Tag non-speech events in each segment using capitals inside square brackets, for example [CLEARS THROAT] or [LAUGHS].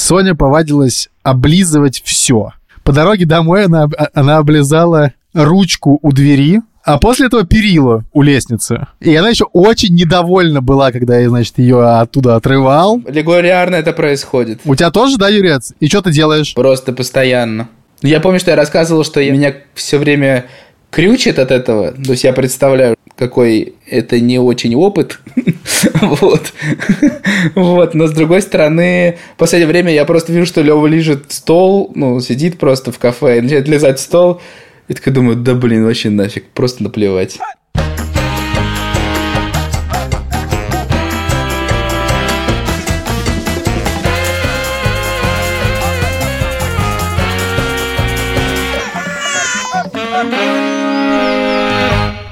Соня повадилась облизывать все. По дороге домой она, она облизала ручку у двери, а после этого перила у лестницы. И она еще очень недовольна была, когда я, значит, ее оттуда отрывал. Регулярно это происходит. У тебя тоже, да, Юрец? И что ты делаешь? Просто постоянно. Я помню, что я рассказывал, что меня все время крючит от этого. То есть я представляю, какой это не очень опыт. [LAUGHS] вот. вот. Но с другой стороны, в последнее время я просто вижу, что Лева лежит стол, ну, сидит просто в кафе и начинает лизать стол. И такой думаю, да блин, вообще нафиг, просто наплевать.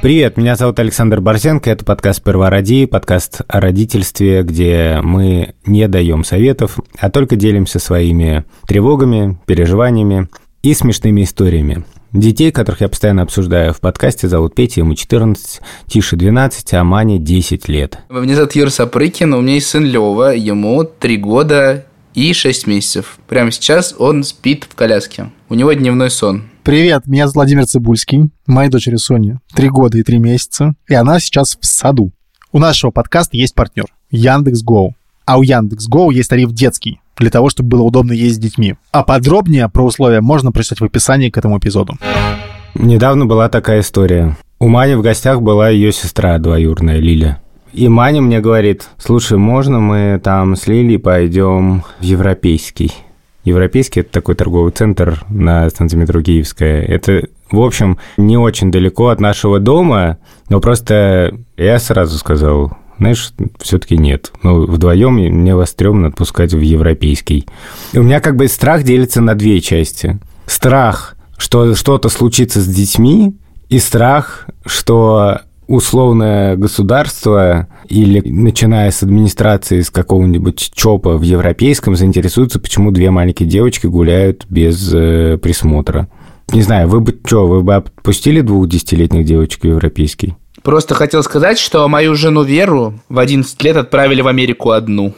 Привет, меня зовут Александр Борзенко, это подкаст «Первороди», подкаст о родительстве, где мы не даем советов, а только делимся своими тревогами, переживаниями и смешными историями. Детей, которых я постоянно обсуждаю в подкасте, зовут Петя, ему 14, Тише 12, а Мане 10 лет. Меня зовут Юра Сапрыкин, у меня есть сын Лева, ему 3 года и 6 месяцев. Прямо сейчас он спит в коляске. У него дневной сон. Привет, меня зовут Владимир Цибульский, моей дочери Соне 3 года и 3 месяца, и она сейчас в саду. У нашего подкаста есть партнер – Яндекс.Гоу. А у Яндекс.Гоу есть тариф детский, для того, чтобы было удобно ездить с детьми. А подробнее про условия можно прочитать в описании к этому эпизоду. Недавно была такая история. У Мани в гостях была ее сестра двоюрная Лиля. И Маня мне говорит, слушай, можно мы там с Лилей пойдем в Европейский? Европейский – это такой торговый центр на станции метро Киевская. Это, в общем, не очень далеко от нашего дома, но просто я сразу сказал, знаешь, все-таки нет. Ну, вдвоем мне вас стрёмно отпускать в европейский. И у меня как бы страх делится на две части. Страх, что что-то случится с детьми, и страх, что условное государство или начиная с администрации с какого-нибудь ЧОПа в европейском заинтересуются, почему две маленькие девочки гуляют без э, присмотра. Не знаю, вы бы что, вы бы отпустили двух десятилетних девочек в европейский? Просто хотел сказать, что мою жену Веру в 11 лет отправили в Америку одну.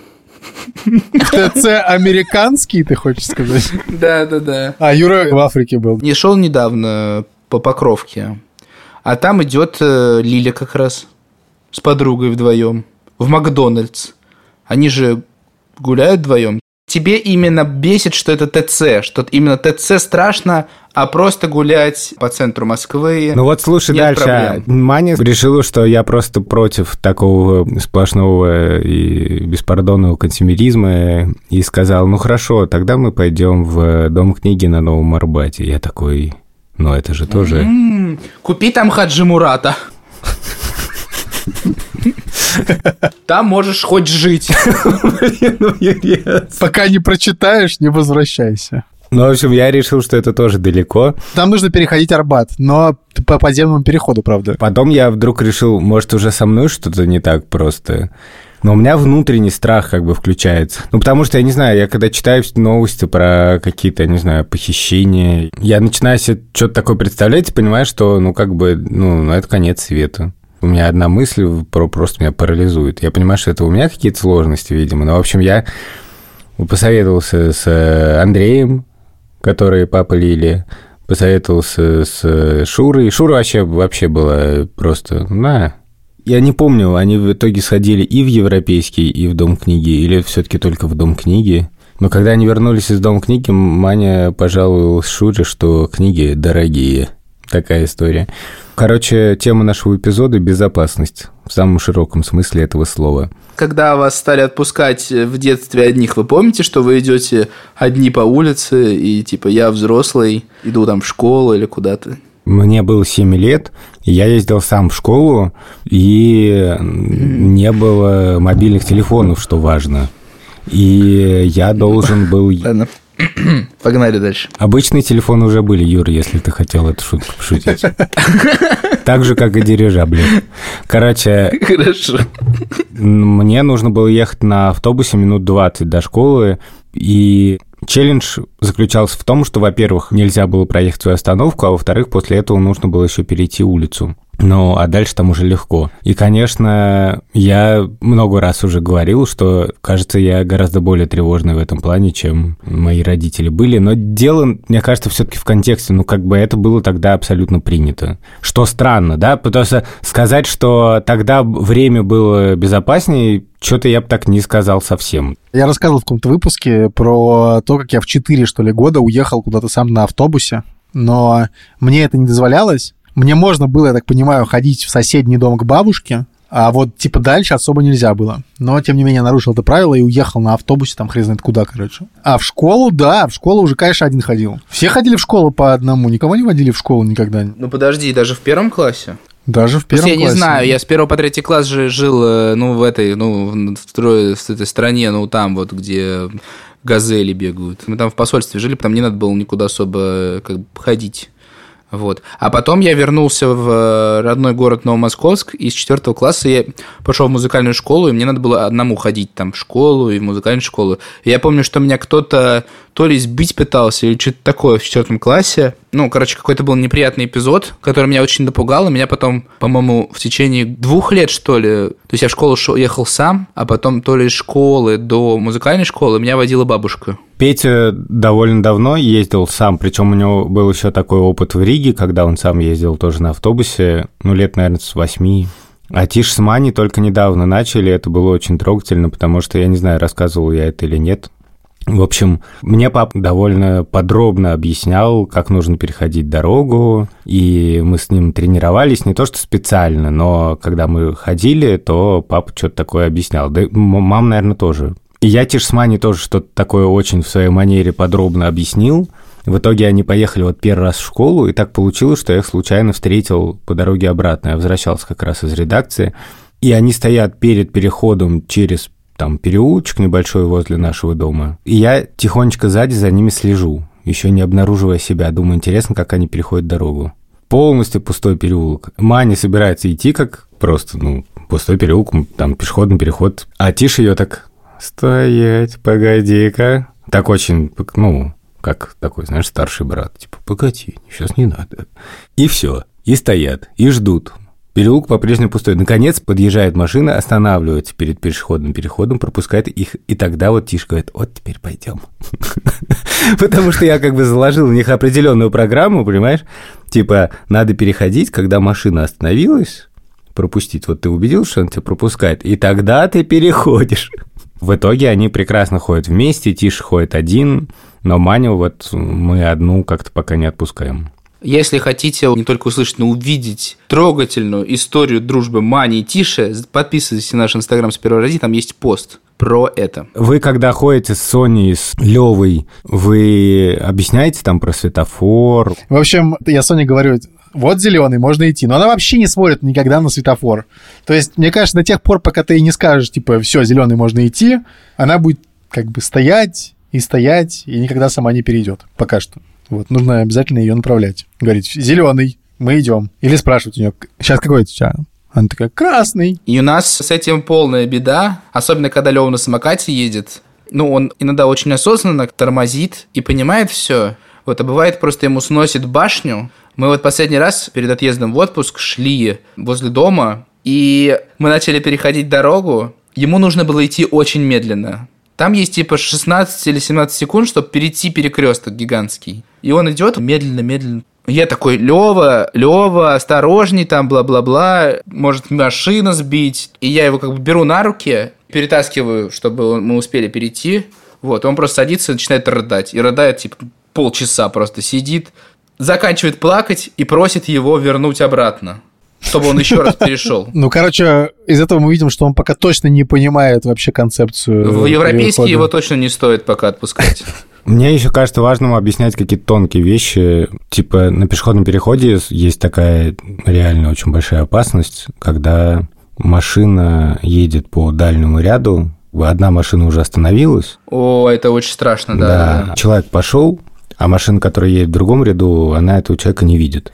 ТЦ американский, ты хочешь сказать? Да, да, да. А Юра в Африке был. Не шел недавно по Покровке. А там идет э, Лиля как раз с подругой вдвоем в Макдональдс. Они же гуляют вдвоем тебе именно бесит, что это ТЦ, что именно ТЦ страшно, а просто гулять по центру Москвы. Ну вот слушай нет дальше. проблем. Маня решила, что я просто против такого сплошного и беспардонного консюмеризма и сказал, ну хорошо, тогда мы пойдем в Дом книги на Новом Арбате. Я такой, ну это же тоже... М, Купи там Хаджи Мурата. Там можешь хоть жить. Пока не прочитаешь, не возвращайся. Ну, в общем, я решил, что это тоже далеко. Там нужно переходить Арбат, но по подземному переходу, правда. Потом я вдруг решил, может, уже со мной что-то не так просто. Но у меня внутренний страх как бы включается. Ну, потому что, я не знаю, я когда читаю новости про какие-то, не знаю, похищения, я начинаю себе что-то такое представлять и понимаю, что, ну, как бы, ну, ну, это конец света. У меня одна мысль про просто меня парализует. Я понимаю, что это у меня какие-то сложности, видимо. Но, в общем, я посоветовался с э, Андреем, который папа Лили, посоветовался с Шурой. Шура вообще, вообще была просто, на, я не помню, они в итоге сходили и в Европейский, и в Дом книги, или все-таки только в Дом книги. Но когда они вернулись из Дома книги, Маня пожаловалась Шуре, что книги дорогие. Такая история. Короче, тема нашего эпизода – безопасность в самом широком смысле этого слова. Когда вас стали отпускать в детстве одних, вы помните, что вы идете одни по улице, и типа я взрослый, иду там в школу или куда-то? Мне было 7 лет, я ездил сам в школу, и не было мобильных телефонов, что важно. И я должен был... Ладно, [CLEARS THROAT] погнали дальше. Обычные телефоны уже были, Юра, если ты хотел эту шутку пошутить. [LAUGHS] Так же, как и дирижабли. Короче, Хорошо. мне нужно было ехать на автобусе минут 20 до школы, и челлендж заключался в том, что, во-первых, нельзя было проехать свою остановку, а во-вторых, после этого нужно было еще перейти улицу. Ну, а дальше там уже легко. И, конечно, я много раз уже говорил, что, кажется, я гораздо более тревожный в этом плане, чем мои родители были. Но дело, мне кажется, все-таки в контексте, ну, как бы это было тогда абсолютно принято. Что странно, да? Потому что сказать, что тогда время было безопаснее, что-то я бы так не сказал совсем. Я рассказывал в каком-то выпуске про то, как я в 4, что ли, года уехал куда-то сам на автобусе, но мне это не дозволялось, мне можно было, я так понимаю, ходить в соседний дом к бабушке, а вот типа дальше особо нельзя было. Но, тем не менее, нарушил это правило и уехал на автобусе, там хрен знает куда, короче. А в школу, да, в школу уже, конечно, один ходил. Все ходили в школу по одному, никого не водили в школу никогда. Ну подожди, даже в первом классе? Даже в первом я классе. не знаю, я с первого по третий класс же жил, э, ну, в этой, ну, в, трое, в этой стране, ну, там вот, где газели бегают. Мы там в посольстве жили, там не надо было никуда особо э, как бы ходить. Вот. А потом я вернулся в э, родной город Новомосковск, и с четвертого класса я пошел в музыкальную школу, и мне надо было одному ходить там в школу и в музыкальную школу. И я помню, что меня кто-то то ли сбить пытался, или что-то такое в четвертом классе. Ну, короче, какой-то был неприятный эпизод, который меня очень напугал, и меня потом, по-моему, в течение двух лет, что ли, то есть я в школу ехал сам, а потом то ли из школы до музыкальной школы меня водила бабушка. Петя довольно давно ездил сам, причем у него был еще такой опыт в Риге, когда он сам ездил тоже на автобусе, ну, лет, наверное, с восьми. А Тиш с Мани только недавно начали, это было очень трогательно, потому что, я не знаю, рассказывал я это или нет, в общем, мне папа довольно подробно объяснял, как нужно переходить дорогу, и мы с ним тренировались не то что специально, но когда мы ходили, то папа что-то такое объяснял. Да мам, наверное, тоже. И я Тишсмани тоже что-то такое очень в своей манере подробно объяснил. В итоге они поехали вот первый раз в школу, и так получилось, что я их случайно встретил по дороге обратно. Я возвращался как раз из редакции, и они стоят перед переходом через там переулочек небольшой возле нашего дома. И я тихонечко сзади за ними слежу, еще не обнаруживая себя. Думаю, интересно, как они переходят дорогу. Полностью пустой переулок. Маня собирается идти как просто, ну, пустой переулок, там пешеходный переход. А Тиша ее так «Стоять, погоди-ка». Так очень, ну, как такой, знаешь, старший брат. Типа, погоди, сейчас не надо. И все. И стоят, и ждут. Переулок по-прежнему пустой. Наконец подъезжает машина, останавливается перед пешеходным переходом, пропускает их, и тогда вот Тиш говорит, вот теперь пойдем. [LAUGHS] Потому что я как бы заложил в них определенную программу, понимаешь? Типа, надо переходить, когда машина остановилась, пропустить. Вот ты убедился, что он тебя пропускает, и тогда ты переходишь. В итоге они прекрасно ходят вместе, Тиш ходит один, но Маню вот мы одну как-то пока не отпускаем. Если хотите не только услышать, но увидеть трогательную историю дружбы Мани и Тиши, подписывайтесь на наш инстаграм с первой ради, там есть пост про это. Вы, когда ходите с Соней, с Левой, вы объясняете там про светофор? В общем, я Соне говорю, вот зеленый, можно идти. Но она вообще не смотрит никогда на светофор. То есть, мне кажется, до тех пор, пока ты ей не скажешь, типа, все, зеленый, можно идти, она будет как бы стоять и стоять, и никогда сама не перейдет. Пока что. Вот, нужно обязательно ее направлять. Говорить, зеленый, мы идем. Или спрашивать у нее, сейчас какой у тебя? Она такая, красный. И у нас с этим полная беда, особенно когда Лева на самокате едет. Ну, он иногда очень осознанно тормозит и понимает все. Вот, а бывает просто ему сносит башню. Мы вот последний раз перед отъездом в отпуск шли возле дома, и мы начали переходить дорогу. Ему нужно было идти очень медленно. Там есть типа 16 или 17 секунд, чтобы перейти перекресток гигантский. И он идет медленно-медленно. Я такой, Лева, Лева, осторожней там, бла-бла-бла, может машина сбить. И я его как бы беру на руки, перетаскиваю, чтобы мы успели перейти. Вот, он просто садится и начинает рыдать. И рыдает, типа, полчаса просто сидит, заканчивает плакать и просит его вернуть обратно чтобы он еще раз перешел. Ну, короче, из этого мы видим, что он пока точно не понимает вообще концепцию. В европейский его точно не стоит пока отпускать. Мне еще кажется важным объяснять какие-то тонкие вещи. Типа на пешеходном переходе есть такая реально очень большая опасность, когда машина едет по дальнему ряду, одна машина уже остановилась. О, это очень страшно, да. Да, человек пошел, а машина, которая едет в другом ряду, она этого человека не видит.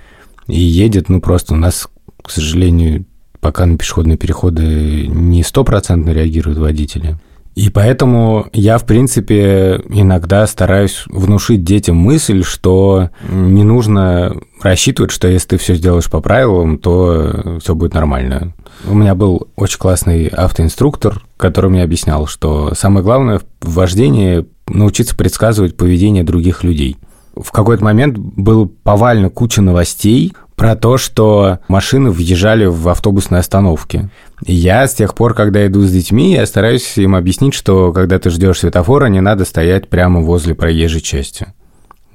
И едет, ну, просто у нас к сожалению, пока на пешеходные переходы не стопроцентно реагируют водители. И поэтому я, в принципе, иногда стараюсь внушить детям мысль, что не нужно рассчитывать, что если ты все сделаешь по правилам, то все будет нормально. У меня был очень классный автоинструктор, который мне объяснял, что самое главное в вождении научиться предсказывать поведение других людей. В какой-то момент был повально куча новостей про то, что машины въезжали в автобусные остановки. И я с тех пор, когда иду с детьми, я стараюсь им объяснить, что когда ты ждешь светофора, не надо стоять прямо возле проезжей части.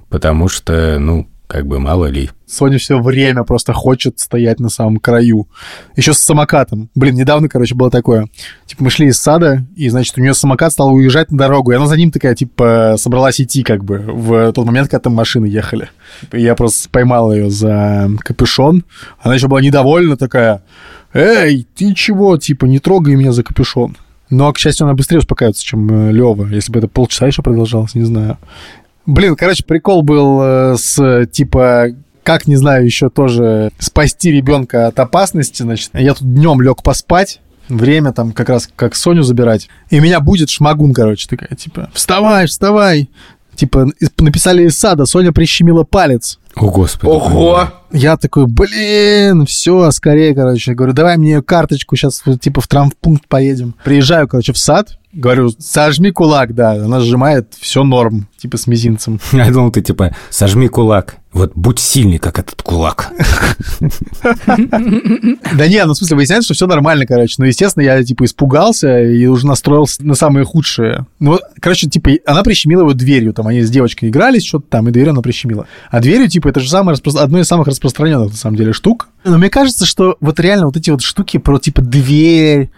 Потому что, ну, как бы мало ли. Соня все время просто хочет стоять на самом краю. Еще с самокатом. Блин, недавно, короче, было такое. Типа, мы шли из сада, и, значит, у нее самокат стал уезжать на дорогу, и она за ним такая, типа, собралась идти, как бы, в тот момент, когда там машины ехали. И я просто поймал ее за капюшон. Она еще была недовольна такая, эй, ты чего, типа, не трогай меня за капюшон. Но, к счастью, она быстрее успокаивается, чем э, Лева. Если бы это полчаса еще продолжалось, не знаю. Блин, короче, прикол был э, с типа как, не знаю, еще тоже спасти ребенка от опасности, значит. Я тут днем лег поспать, время там как раз как Соню забирать. И меня будет шмагун, короче, такая, типа, вставай, вставай. Типа, написали из сада, Соня прищемила палец. О, Господи. Ого! Я такой, блин, все, скорее, короче. Говорю, давай мне ее карточку, сейчас типа в травмпункт поедем. Приезжаю, короче, в сад, говорю, сожми кулак, да. Она сжимает, все норм, типа с мизинцем. [LAUGHS] Я думал, ты типа, сожми кулак. Вот будь сильный, как этот кулак. [LAUGHS] Да не, ну в смысле выясняется, что все нормально, короче. Ну, естественно, я типа испугался и уже настроился на самые худшие. Ну, короче, типа, она прищемила его дверью. Там они с девочкой игрались, что-то там, и дверь она прищемила. А дверью, типа, это же самое одно из самых распространенных, на самом деле, штук. Но мне кажется, что вот реально вот эти вот штуки про, типа, дверь,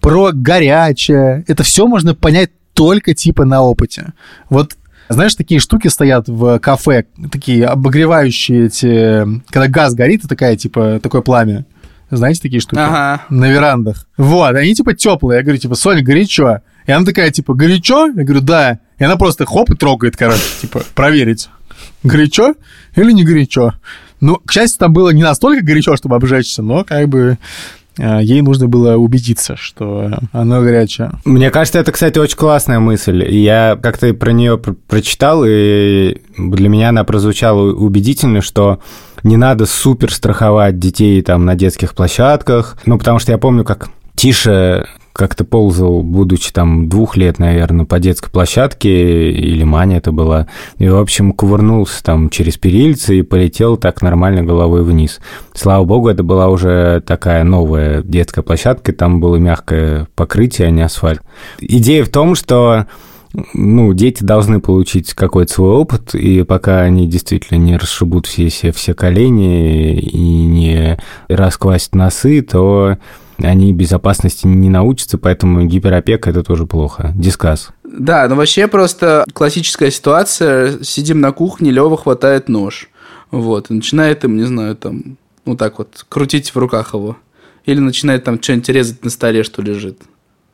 про горячее, это все можно понять только, типа, на опыте. Вот знаешь, такие штуки стоят в кафе, такие обогревающие эти... Когда газ горит, и такая, типа, такое пламя. Знаете такие штуки? Ага. На верандах. Вот, они типа теплые. Я говорю, типа, Соня, горячо. И она такая, типа, горячо? Я говорю, да. И она просто хоп и трогает, короче, типа, проверить, горячо или не горячо. Ну, к счастью, там было не настолько горячо, чтобы обжечься, но как бы э, ей нужно было убедиться, что оно горячее. Мне кажется, это, кстати, очень классная мысль. Я как-то про нее пр- прочитал, и для меня она прозвучала убедительно, что не надо супер страховать детей там на детских площадках. Ну, потому что я помню, как Тиша как-то ползал, будучи там двух лет, наверное, по детской площадке, или Маня это была, и, в общем, кувырнулся там через перильцы и полетел так нормально головой вниз. Слава богу, это была уже такая новая детская площадка, там было мягкое покрытие, а не асфальт. Идея в том, что ну, дети должны получить какой-то свой опыт, и пока они действительно не расшибут все, все, все колени и не расквасят носы, то они безопасности не научатся, поэтому гиперопека – это тоже плохо. Дискас. Да, ну вообще просто классическая ситуация. Сидим на кухне, Лева хватает нож. Вот, и начинает им, не знаю, там, ну так вот, крутить в руках его. Или начинает там что-нибудь резать на столе, что лежит.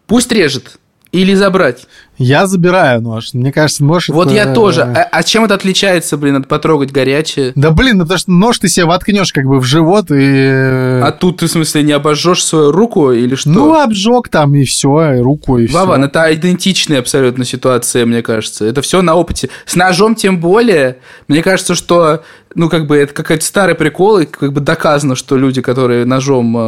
Пусть режет. Или забрать. Я забираю нож. Мне кажется, нож Вот это- я тоже. А, а чем это отличается, блин, от потрогать горячее? Да блин, ну потому что нож ты себе воткнешь как бы в живот и... А тут ты, в смысле, не обожжешь свою руку или что? Ну, обжег там и все, и руку, и все. Вован, это идентичная абсолютно ситуация, мне кажется. Это все на опыте. С ножом тем более. Мне кажется, что, ну, как бы, это какой-то старый прикол, и как бы доказано, что люди, которые ножом э,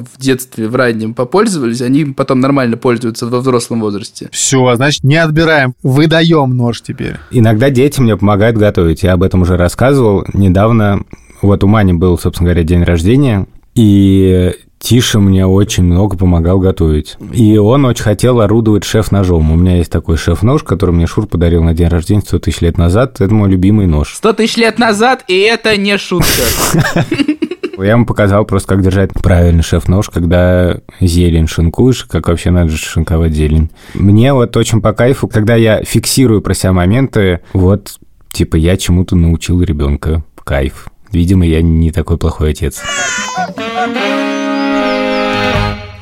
в детстве, в раннем попользовались, они потом нормально пользуются во взрослом возрасте. Все, значит, не отбираем, выдаем нож теперь. Иногда дети мне помогают готовить. Я об этом уже рассказывал. Недавно, вот у Мани был, собственно говоря, день рождения, и Тиша мне очень много помогал готовить. И он очень хотел орудовать шеф-ножом. У меня есть такой шеф-нож, который мне Шур подарил на день рождения 100 тысяч лет назад. Это мой любимый нож. Сто тысяч лет назад, и это не шутка. [LAUGHS] Я ему показал просто, как держать правильный шеф-нож, когда зелень шинкуешь, как вообще надо шинковать зелень. Мне вот очень по кайфу, когда я фиксирую про себя моменты, вот, типа, я чему-то научил ребенка. Кайф. Видимо, я не такой плохой отец.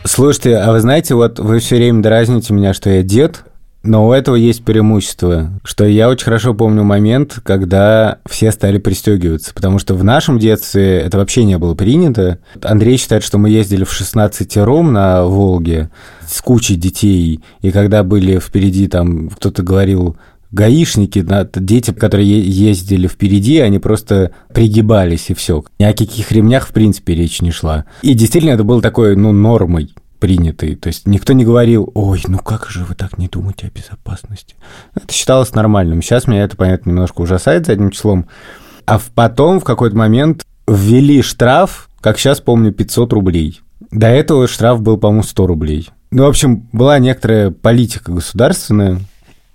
Слушайте, а вы знаете, вот вы все время дразните меня, что я дед, Но у этого есть преимущество, что я очень хорошо помню момент, когда все стали пристегиваться, потому что в нашем детстве это вообще не было принято. Андрей считает, что мы ездили в 16 ром на Волге с кучей детей, и когда были впереди, там кто-то говорил, гаишники, дети, которые ездили впереди, они просто пригибались и все. Ни о каких ремнях, в принципе, речь не шла. И действительно, это было такой, ну, нормой принятый. То есть никто не говорил, ой, ну как же вы так не думаете о безопасности? Это считалось нормальным. Сейчас меня это, понятно, немножко ужасает задним числом. А потом в какой-то момент ввели штраф, как сейчас помню, 500 рублей. До этого штраф был, по-моему, 100 рублей. Ну, в общем, была некоторая политика государственная,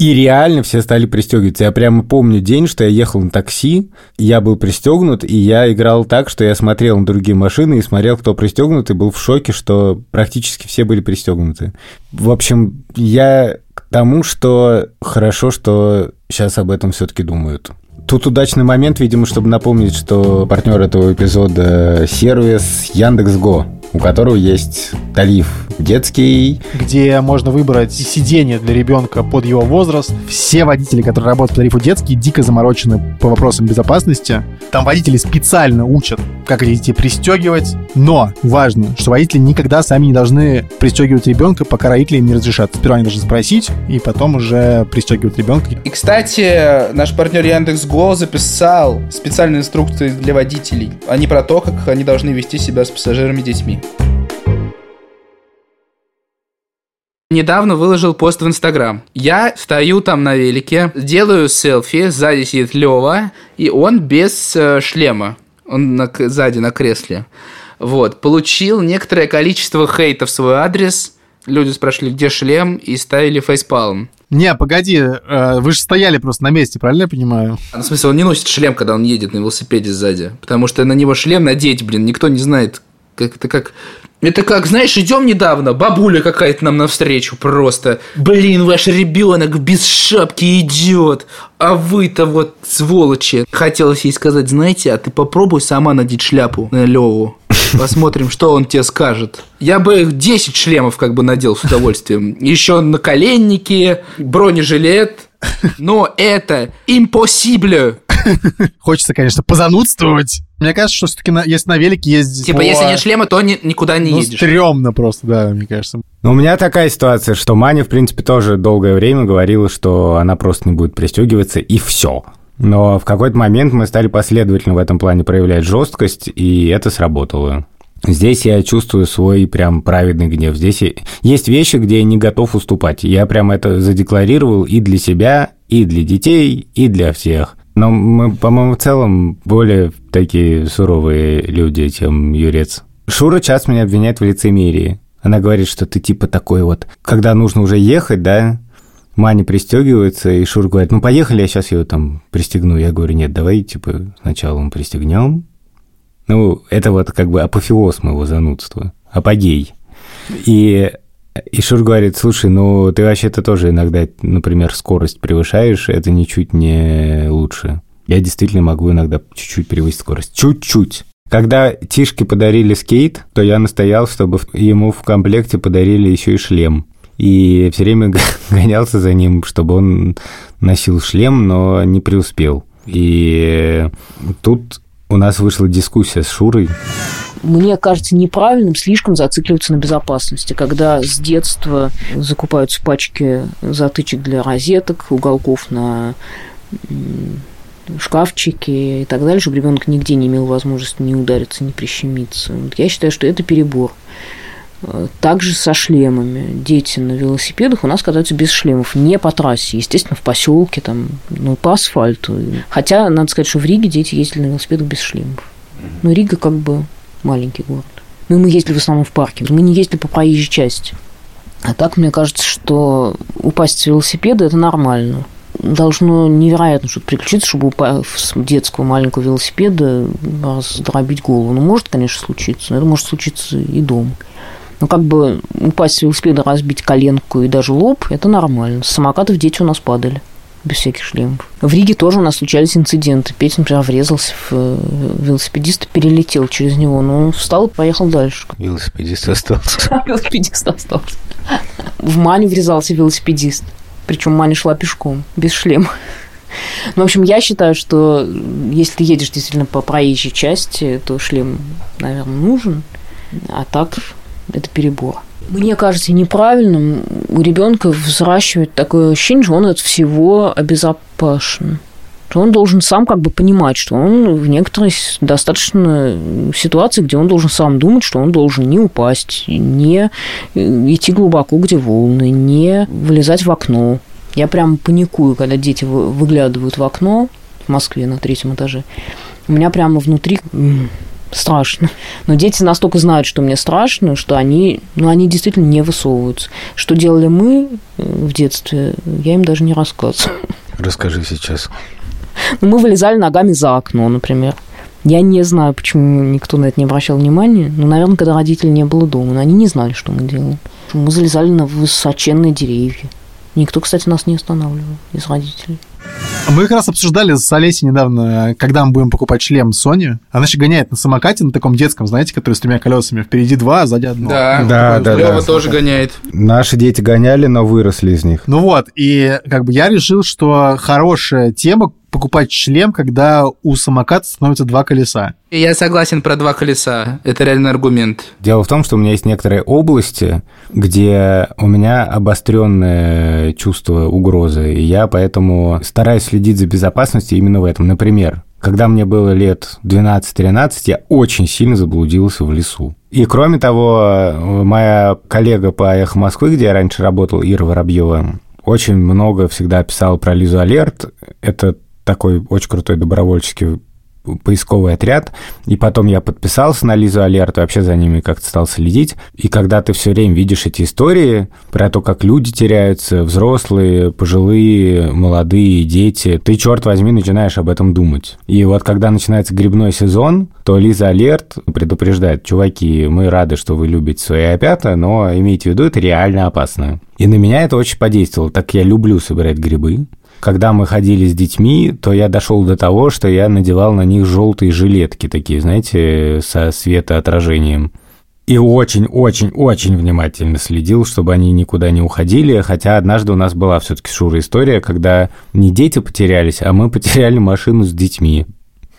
и реально все стали пристегиваться. Я прямо помню день, что я ехал на такси, я был пристегнут, и я играл так, что я смотрел на другие машины и смотрел, кто пристегнут, и был в шоке, что практически все были пристегнуты. В общем, я к тому, что хорошо, что сейчас об этом все-таки думают. Тут удачный момент, видимо, чтобы напомнить, что партнер этого эпизода сервис Яндекс.Го у которого есть тариф детский. Где можно выбрать сиденье для ребенка под его возраст. Все водители, которые работают по тарифу детский, дико заморочены по вопросам безопасности. Там водители специально учат, как эти детей пристегивать. Но важно, что водители никогда сами не должны пристегивать ребенка, пока родители им не разрешат. Сперва они должны спросить, и потом уже пристегивать ребенка. И, кстати, наш партнер Яндекс.Го записал специальные инструкции для водителей. Они про то, как они должны вести себя с пассажирами Недавно выложил пост в Инстаграм. Я стою там на велике, делаю селфи, сзади сидит Лева, и он без э, шлема. Он на, сзади на кресле. Вот. Получил некоторое количество хейта в свой адрес. Люди спрашивали, где шлем, и ставили фейспалм. Не, погоди, э, вы же стояли просто на месте, правильно я понимаю? Ну, в смысле, он не носит шлем, когда он едет на велосипеде сзади. Потому что на него шлем надеть, блин, никто не знает, как это как это как, знаешь, идем недавно, бабуля какая-то нам навстречу просто. Блин, ваш ребенок без шапки идет, а вы-то вот сволочи. Хотелось ей сказать, знаете, а ты попробуй сама надеть шляпу на Леву. Посмотрим, что он тебе скажет. Я бы их 10 шлемов как бы надел с удовольствием. Еще наколенники, бронежилет. Но это impossible. [LAUGHS] Хочется, конечно, позанудствовать. Мне кажется, что все-таки на, если на велике ездить... Типа, по... если нет шлема, то ни, никуда не ну, едешь. стрёмно просто, да, мне кажется. Но у меня такая ситуация, что Маня, в принципе, тоже долгое время говорила, что она просто не будет пристегиваться, и все. Но в какой-то момент мы стали последовательно в этом плане проявлять жесткость, и это сработало. Здесь я чувствую свой прям праведный гнев. Здесь есть вещи, где я не готов уступать. Я прям это задекларировал и для себя, и для детей, и для всех. Но мы, по-моему, в целом более такие суровые люди, чем Юрец. Шура часто меня обвиняет в лицемерии. Она говорит, что ты типа такой вот, когда нужно уже ехать, да, Маня пристегивается, и Шур говорит, ну поехали, я сейчас ее там пристегну. Я говорю, нет, давай типа сначала мы пристегнем. Ну, это вот как бы апофеоз моего занудства, апогей. И и Шур говорит, слушай, ну ты вообще-то тоже иногда, например, скорость превышаешь, это ничуть не лучше. Я действительно могу иногда чуть-чуть превысить скорость. Чуть-чуть. Когда Тишке подарили скейт, то я настоял, чтобы ему в комплекте подарили еще и шлем. И все время [LAUGHS] гонялся за ним, чтобы он носил шлем, но не преуспел. И тут у нас вышла дискуссия с Шурой мне кажется неправильным слишком зацикливаться на безопасности, когда с детства закупаются пачки затычек для розеток, уголков на шкафчики и так далее, чтобы ребенок нигде не имел возможности не удариться, не прищемиться. Я считаю, что это перебор. Также со шлемами. Дети на велосипедах у нас катаются без шлемов, не по трассе, естественно, в поселке, там, ну, по асфальту. Хотя, надо сказать, что в Риге дети ездили на велосипедах без шлемов. Но Рига как бы маленький город. Ну, мы ездили в основном в парке, мы не ездили по проезжей части. А так, мне кажется, что упасть с велосипеда – это нормально. Должно невероятно что-то приключиться, чтобы упасть с детского маленького велосипеда раздробить голову. Ну, может, конечно, случиться, но это может случиться и дома. Но как бы упасть с велосипеда, разбить коленку и даже лоб – это нормально. С самокатов дети у нас падали без всяких шлемов. В Риге тоже у нас случались инциденты. Петя, например, врезался в э, велосипедиста, перелетел через него, но он встал и поехал дальше. Велосипедист остался. [LAUGHS] Велосипедист остался. В Маню врезался велосипедист. Причем Маня шла пешком, без шлема. Ну, в общем, я считаю, что если ты едешь действительно по проезжей части, то шлем, наверное, нужен. А так это перебор. Мне кажется неправильным у ребенка взращивать такое ощущение, что он от всего обезопасен что он должен сам как бы понимать, что он в некоторой достаточно ситуации, где он должен сам думать, что он должен не упасть, не идти глубоко, где волны, не вылезать в окно. Я прям паникую, когда дети выглядывают в окно в Москве на третьем этаже. У меня прямо внутри страшно. Но дети настолько знают, что мне страшно, что они, ну, они действительно не высовываются. Что делали мы э, в детстве, я им даже не рассказываю. Расскажи сейчас. Ну, мы вылезали ногами за окно, например. Я не знаю, почему никто на это не обращал внимания. Ну, наверное, когда родителей не было дома. Но они не знали, что мы делаем. Мы залезали на высоченные деревья. Никто, кстати, нас не останавливал из родителей. Мы как раз обсуждали с Олесей недавно, когда мы будем покупать шлем Sony. Она еще гоняет на самокате, на таком детском, знаете, который с тремя колесами. Впереди два, а сзади одно. Да, да, да. Лева да. тоже гоняет. Наши дети гоняли, но выросли из них. Ну вот, и как бы я решил, что хорошая тема покупать шлем, когда у самоката становится два колеса. Я согласен про два колеса. Это реальный аргумент. Дело в том, что у меня есть некоторые области, где у меня обостренное чувство угрозы, и я поэтому стараюсь следить за безопасностью именно в этом. Например, когда мне было лет 12-13, я очень сильно заблудился в лесу. И кроме того, моя коллега по «Эхо Москвы», где я раньше работал, Ира Воробьева, очень много всегда писала про Лизу Алерт. Это такой очень крутой добровольческий поисковый отряд, и потом я подписался на Лизу Алерт, вообще за ними как-то стал следить, и когда ты все время видишь эти истории про то, как люди теряются, взрослые, пожилые, молодые, дети, ты, черт возьми, начинаешь об этом думать. И вот когда начинается грибной сезон, то Лиза Алерт предупреждает, чуваки, мы рады, что вы любите свои опята, но имейте в виду, это реально опасно. И на меня это очень подействовало, так я люблю собирать грибы, когда мы ходили с детьми, то я дошел до того, что я надевал на них желтые жилетки такие, знаете, со светоотражением. И очень-очень-очень внимательно следил, чтобы они никуда не уходили. Хотя однажды у нас была все-таки Шура история, когда не дети потерялись, а мы потеряли машину с детьми.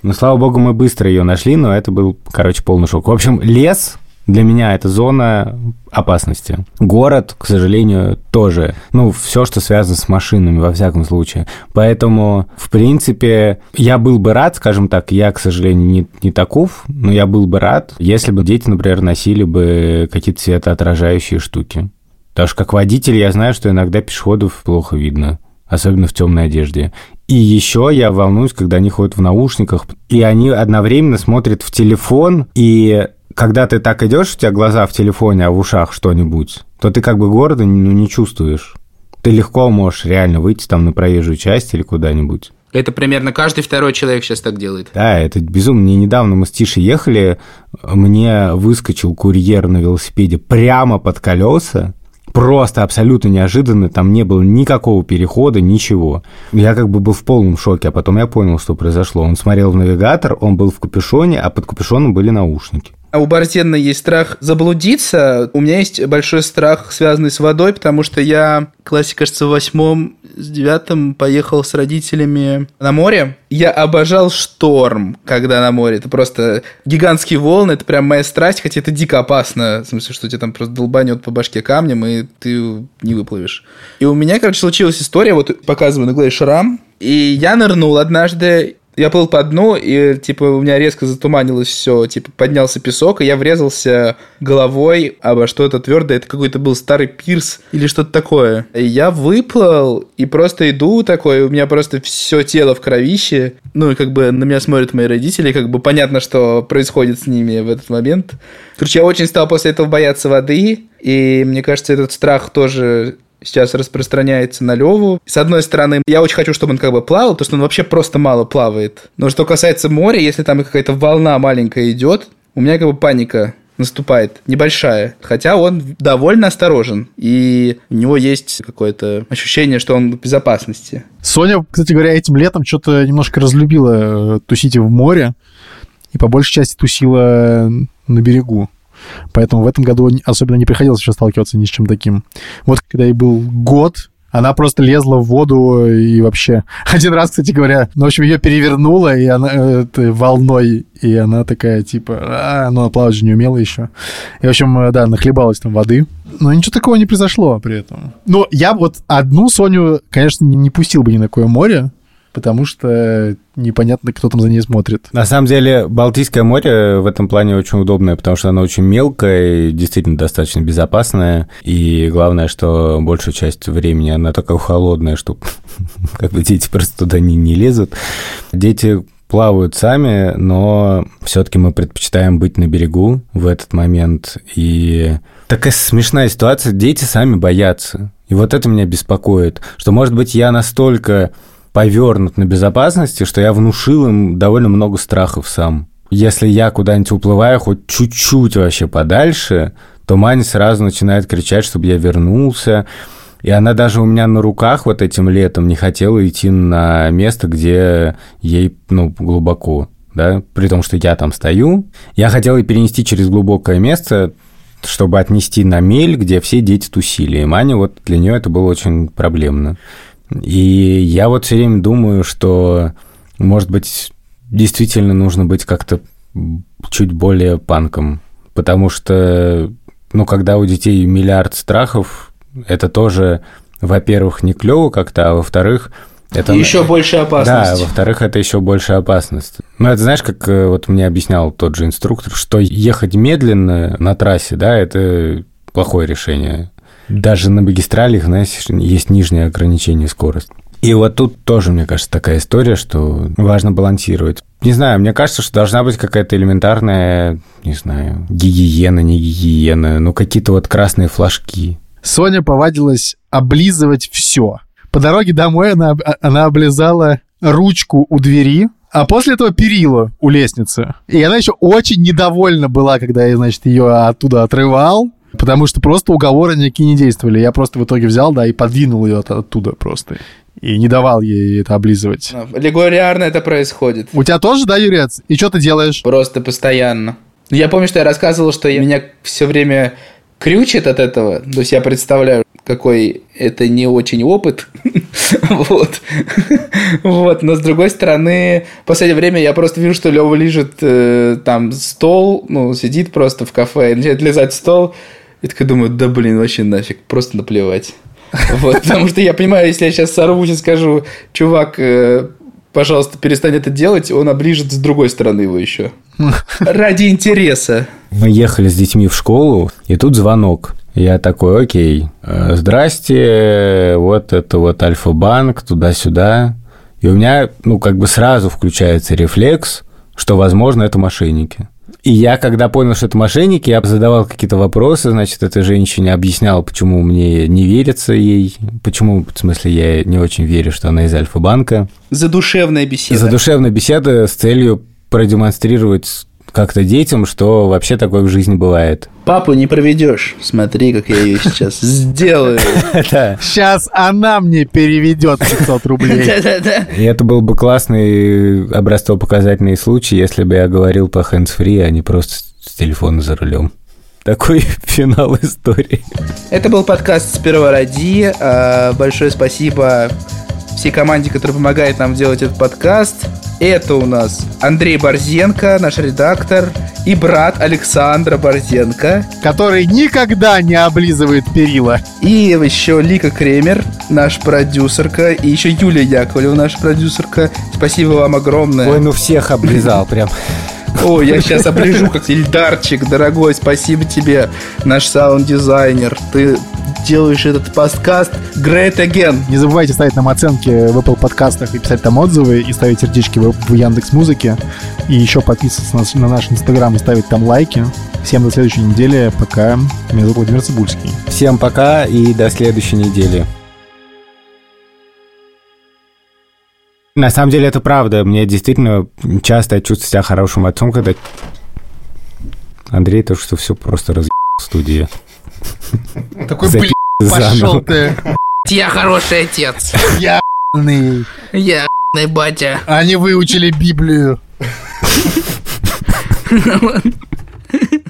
Но, слава богу, мы быстро ее нашли, но это был, короче, полный шок. В общем, лес для меня это зона опасности. Город, к сожалению, тоже. Ну, все, что связано с машинами, во всяком случае. Поэтому, в принципе, я был бы рад, скажем так, я, к сожалению, не, не таков, но я был бы рад, если бы дети, например, носили бы какие-то светоотражающие штуки. Потому что как водитель я знаю, что иногда пешеходов плохо видно, особенно в темной одежде. И еще я волнуюсь, когда они ходят в наушниках, и они одновременно смотрят в телефон, и когда ты так идешь, у тебя глаза в телефоне, а в ушах что-нибудь, то ты как бы города ну, не чувствуешь. Ты легко можешь реально выйти там на проезжую часть или куда-нибудь. Это примерно каждый второй человек сейчас так делает. Да, это безумно. Не недавно мы с Тишей ехали, мне выскочил курьер на велосипеде прямо под колеса, просто абсолютно неожиданно, там не было никакого перехода, ничего. Я как бы был в полном шоке, а потом я понял, что произошло. Он смотрел в навигатор, он был в капюшоне, а под капюшоном были наушники. А у Борзена есть страх заблудиться. У меня есть большой страх, связанный с водой, потому что я, классе, кажется, в восьмом, с девятым поехал с родителями на море. Я обожал шторм, когда на море. Это просто гигантские волны, это прям моя страсть, хотя это дико опасно. В смысле, что тебе там просто долбанет по башке камнем, и ты не выплывешь. И у меня, короче, случилась история, вот показываю на главе шрам, и я нырнул однажды, я плыл по дну, и, типа, у меня резко затуманилось все, типа, поднялся песок, и я врезался головой обо что-то твердое, это какой-то был старый пирс или что-то такое. И я выплыл, и просто иду такой, у меня просто все тело в кровище, ну, и как бы на меня смотрят мои родители, как бы понятно, что происходит с ними в этот момент. Короче, я очень стал после этого бояться воды, и мне кажется, этот страх тоже сейчас распространяется на Леву. С одной стороны, я очень хочу, чтобы он как бы плавал, потому что он вообще просто мало плавает. Но что касается моря, если там какая-то волна маленькая идет, у меня как бы паника наступает небольшая, хотя он довольно осторожен, и у него есть какое-то ощущение, что он в безопасности. Соня, кстати говоря, этим летом что-то немножко разлюбила э, тусить в море, и по большей части тусила на берегу. Поэтому в этом году особенно не приходилось еще сталкиваться ни с чем таким. Вот когда ей был год, Она просто лезла в воду и вообще... [LAUGHS] Один раз, кстати говоря, ну, в общем, ее перевернуло и она э, волной, и она такая, типа, а, ну, плавать же не умела еще. И, в общем, э, да, нахлебалась там воды. Но ничего такого не произошло при этом. Но я вот одну Соню, конечно, не, не пустил бы ни на какое море, потому что непонятно, кто там за ней смотрит. На самом деле, Балтийское море в этом плане очень удобное, потому что оно очень мелкое и действительно достаточно безопасное. И главное, что большую часть времени она такая холодная, что [LAUGHS] как бы дети просто туда не, не лезут. Дети плавают сами, но все-таки мы предпочитаем быть на берегу в этот момент. И такая смешная ситуация, дети сами боятся. И вот это меня беспокоит, что, может быть, я настолько повернут на безопасности, что я внушил им довольно много страхов сам. Если я куда-нибудь уплываю хоть чуть-чуть вообще подальше, то Маня сразу начинает кричать, чтобы я вернулся. И она даже у меня на руках вот этим летом не хотела идти на место, где ей ну, глубоко, да, при том, что я там стою. Я хотел ее перенести через глубокое место, чтобы отнести на мель, где все дети тусили. И Маня, вот для нее это было очень проблемно. И я вот все время думаю, что, может быть, действительно нужно быть как-то чуть более панком, потому что, ну, когда у детей миллиард страхов, это тоже, во-первых, не клево как-то, а во-вторых, это... Еще больше опасность. Да, во-вторых, это еще больше опасность. Ну, это знаешь, как э, вот мне объяснял тот же инструктор, что ехать медленно на трассе, да, это плохое решение. Даже на магистралях, знаешь, есть нижнее ограничение скорости. И вот тут тоже, мне кажется, такая история, что важно балансировать. Не знаю, мне кажется, что должна быть какая-то элементарная, не знаю, гигиена, не гигиена, ну какие-то вот красные флажки. Соня повадилась облизывать все. По дороге домой она, она облизала ручку у двери, а после этого перила у лестницы. И она еще очень недовольна была, когда я, значит, ее оттуда отрывал. Потому что просто уговоры никакие не действовали. Я просто в итоге взял, да, и подвинул ее от, оттуда просто. И не давал ей это облизывать. Регулярно это происходит. У тебя тоже, да, Юрец? И что ты делаешь? Просто постоянно. Я помню, что я рассказывал, что я, меня все время крючит от этого. То есть я представляю, какой это не очень опыт. [LAUGHS] вот. вот. Но с другой стороны, в последнее время я просто вижу, что Лева лежит э, там стол, ну, сидит просто в кафе, и начинает лизать стол. И такой думаю, да блин, вообще нафиг, просто наплевать. [LAUGHS] Вот, потому что я понимаю, если я сейчас сорвусь и скажу, чувак, э, пожалуйста, перестань это делать, он оближет с другой стороны его еще. [LAUGHS] Ради интереса. Мы ехали с детьми в школу, и тут звонок. Я такой, окей, э, здрасте, вот это вот Альфа-банк, туда-сюда. И у меня, ну, как бы сразу включается рефлекс, что, возможно, это мошенники. И я, когда понял, что это мошенники, я задавал какие-то вопросы, значит, этой женщине объяснял, почему мне не верится ей, почему, в смысле, я не очень верю, что она из Альфа-банка. Задушевная беседа. Задушевная беседа с целью продемонстрировать как-то детям, что вообще такое в жизни бывает. Папу не проведешь. Смотри, как я ее сейчас сделаю. [LAUGHS] Сейчас она мне переведет 500 рублей. [LAUGHS] И это был бы классный образцово-показательный случай, если бы я говорил по hands-free, а не просто с телефона за рулем. Такой [LAUGHS] финал истории. Это был подкаст «Сперва ради». А, большое спасибо всей команде, которая помогает нам делать этот подкаст. Это у нас Андрей Борзенко, наш редактор, и брат Александра Борзенко. Который никогда не облизывает перила. И еще Лика Кремер, наш продюсерка, и еще Юлия Яковлева, наша продюсерка. Спасибо вам огромное. Ой, ну всех облизал прям. О, я сейчас оближу, как Ильдарчик, дорогой, спасибо тебе, наш саунд-дизайнер. Ты делаешь этот подкаст great again. Не забывайте ставить нам оценки в Apple подкастах и писать там отзывы, и ставить сердечки в, в Яндекс Музыке. И еще подписываться на, на наш Инстаграм и ставить там лайки. Всем до следующей недели. Пока. Меня зовут Владимир Цибульский. Всем пока и до следующей недели. На самом деле это правда. Мне действительно часто я чувствую себя хорошим отцом, когда Андрей то, что все просто раз в студии. [LAUGHS] Такой, блин, пошел ты. [LAUGHS] Я хороший отец. Я Я батя. Они выучили Библию. [LAUGHS]